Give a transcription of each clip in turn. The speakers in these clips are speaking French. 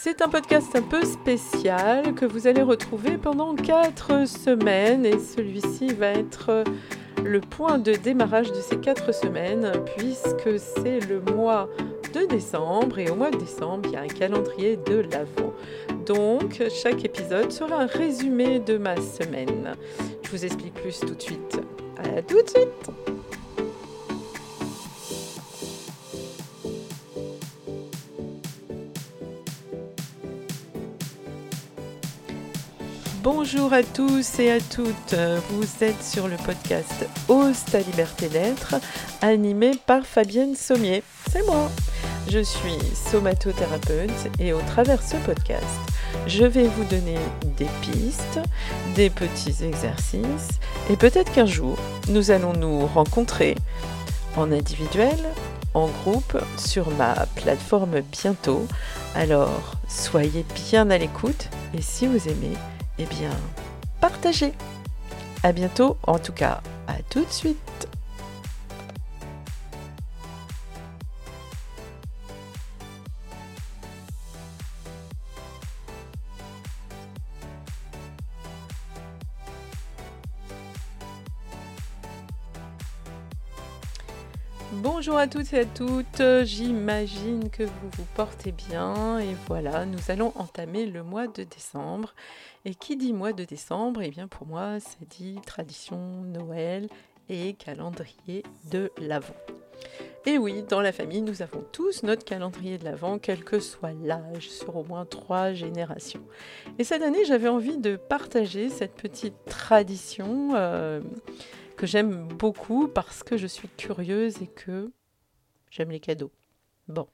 C'est un podcast un peu spécial que vous allez retrouver pendant 4 semaines et celui-ci va être le point de démarrage de ces 4 semaines puisque c'est le mois de décembre et au mois de décembre il y a un calendrier de l'Avent. Donc chaque épisode sera un résumé de ma semaine. Je vous explique plus tout de suite. À tout de suite Bonjour à tous et à toutes, vous êtes sur le podcast Ose ta liberté d'être, animé par Fabienne Sommier. C'est moi Je suis somatothérapeute et au travers ce podcast, je vais vous donner des pistes, des petits exercices et peut-être qu'un jour, nous allons nous rencontrer en individuel, en groupe, sur ma plateforme bientôt. Alors, soyez bien à l'écoute et si vous aimez, eh bien, partagez. À bientôt, en tout cas, à tout de suite. Bonjour à toutes et à toutes, j'imagine que vous vous portez bien et voilà, nous allons entamer le mois de décembre. Et qui dit mois de décembre, eh bien pour moi, ça dit tradition, Noël et calendrier de l'Avent. Et oui, dans la famille, nous avons tous notre calendrier de l'Avent, quel que soit l'âge, sur au moins trois générations. Et cette année, j'avais envie de partager cette petite tradition. Euh, que j'aime beaucoup parce que je suis curieuse et que j'aime les cadeaux. Bon.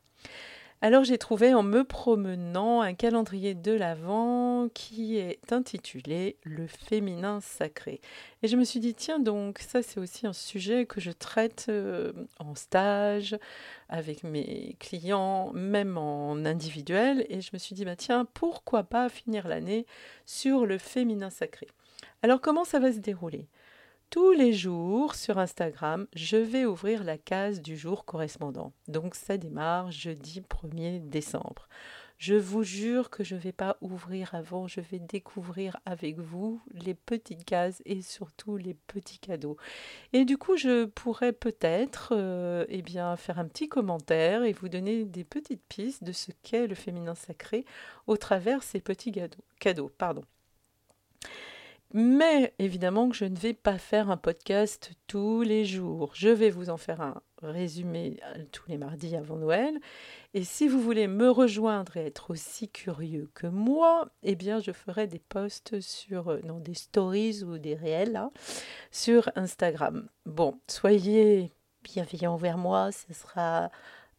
Alors j'ai trouvé en me promenant un calendrier de l'Avent qui est intitulé Le féminin sacré. Et je me suis dit, tiens donc, ça c'est aussi un sujet que je traite euh, en stage, avec mes clients, même en individuel. Et je me suis dit, bah, tiens, pourquoi pas finir l'année sur le féminin sacré? Alors comment ça va se dérouler? Tous les jours sur Instagram, je vais ouvrir la case du jour correspondant. Donc ça démarre jeudi 1er décembre. Je vous jure que je ne vais pas ouvrir avant, je vais découvrir avec vous les petites cases et surtout les petits cadeaux. Et du coup, je pourrais peut-être euh, eh bien, faire un petit commentaire et vous donner des petites pistes de ce qu'est le féminin sacré au travers ces petits cadeaux. cadeaux pardon. Mais évidemment que je ne vais pas faire un podcast tous les jours. Je vais vous en faire un résumé euh, tous les mardis avant Noël. Et si vous voulez me rejoindre et être aussi curieux que moi, eh bien je ferai des posts sur euh, non des stories ou des réels hein, sur Instagram. Bon, soyez bienveillants envers moi, ce sera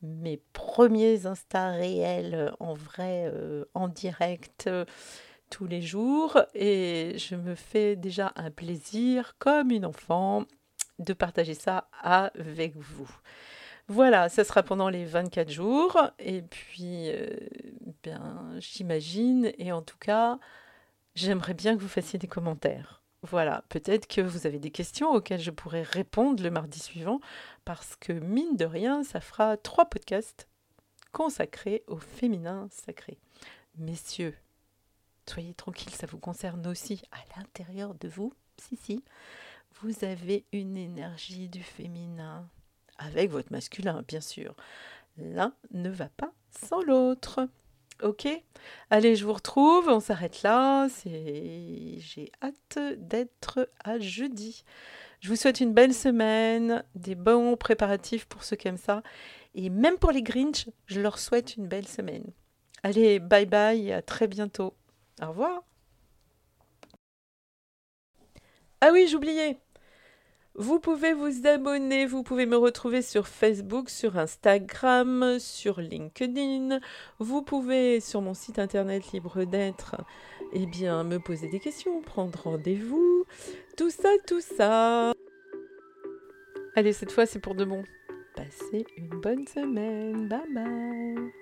mes premiers Insta réels euh, en vrai, en direct tous les jours et je me fais déjà un plaisir comme une enfant de partager ça avec vous. Voilà, ça sera pendant les 24 jours et puis euh, bien j'imagine et en tout cas, j'aimerais bien que vous fassiez des commentaires. Voilà, peut-être que vous avez des questions auxquelles je pourrais répondre le mardi suivant parce que mine de rien, ça fera trois podcasts consacrés au féminin sacré. Messieurs, soyez tranquille, ça vous concerne aussi à l'intérieur de vous. Si, si, vous avez une énergie du féminin, avec votre masculin, bien sûr. L'un ne va pas sans l'autre. Ok? Allez, je vous retrouve, on s'arrête là. J'ai hâte d'être à jeudi. Je vous souhaite une belle semaine, des bons préparatifs pour ceux qui aiment ça. Et même pour les Grinch, je leur souhaite une belle semaine. Allez, bye bye à très bientôt. Au revoir. Ah oui, j'oubliais. Vous pouvez vous abonner, vous pouvez me retrouver sur Facebook, sur Instagram, sur LinkedIn. Vous pouvez sur mon site internet libre d'être, eh bien, me poser des questions, prendre rendez-vous. Tout ça, tout ça. Allez, cette fois, c'est pour de bon. Passez une bonne semaine. Bye bye.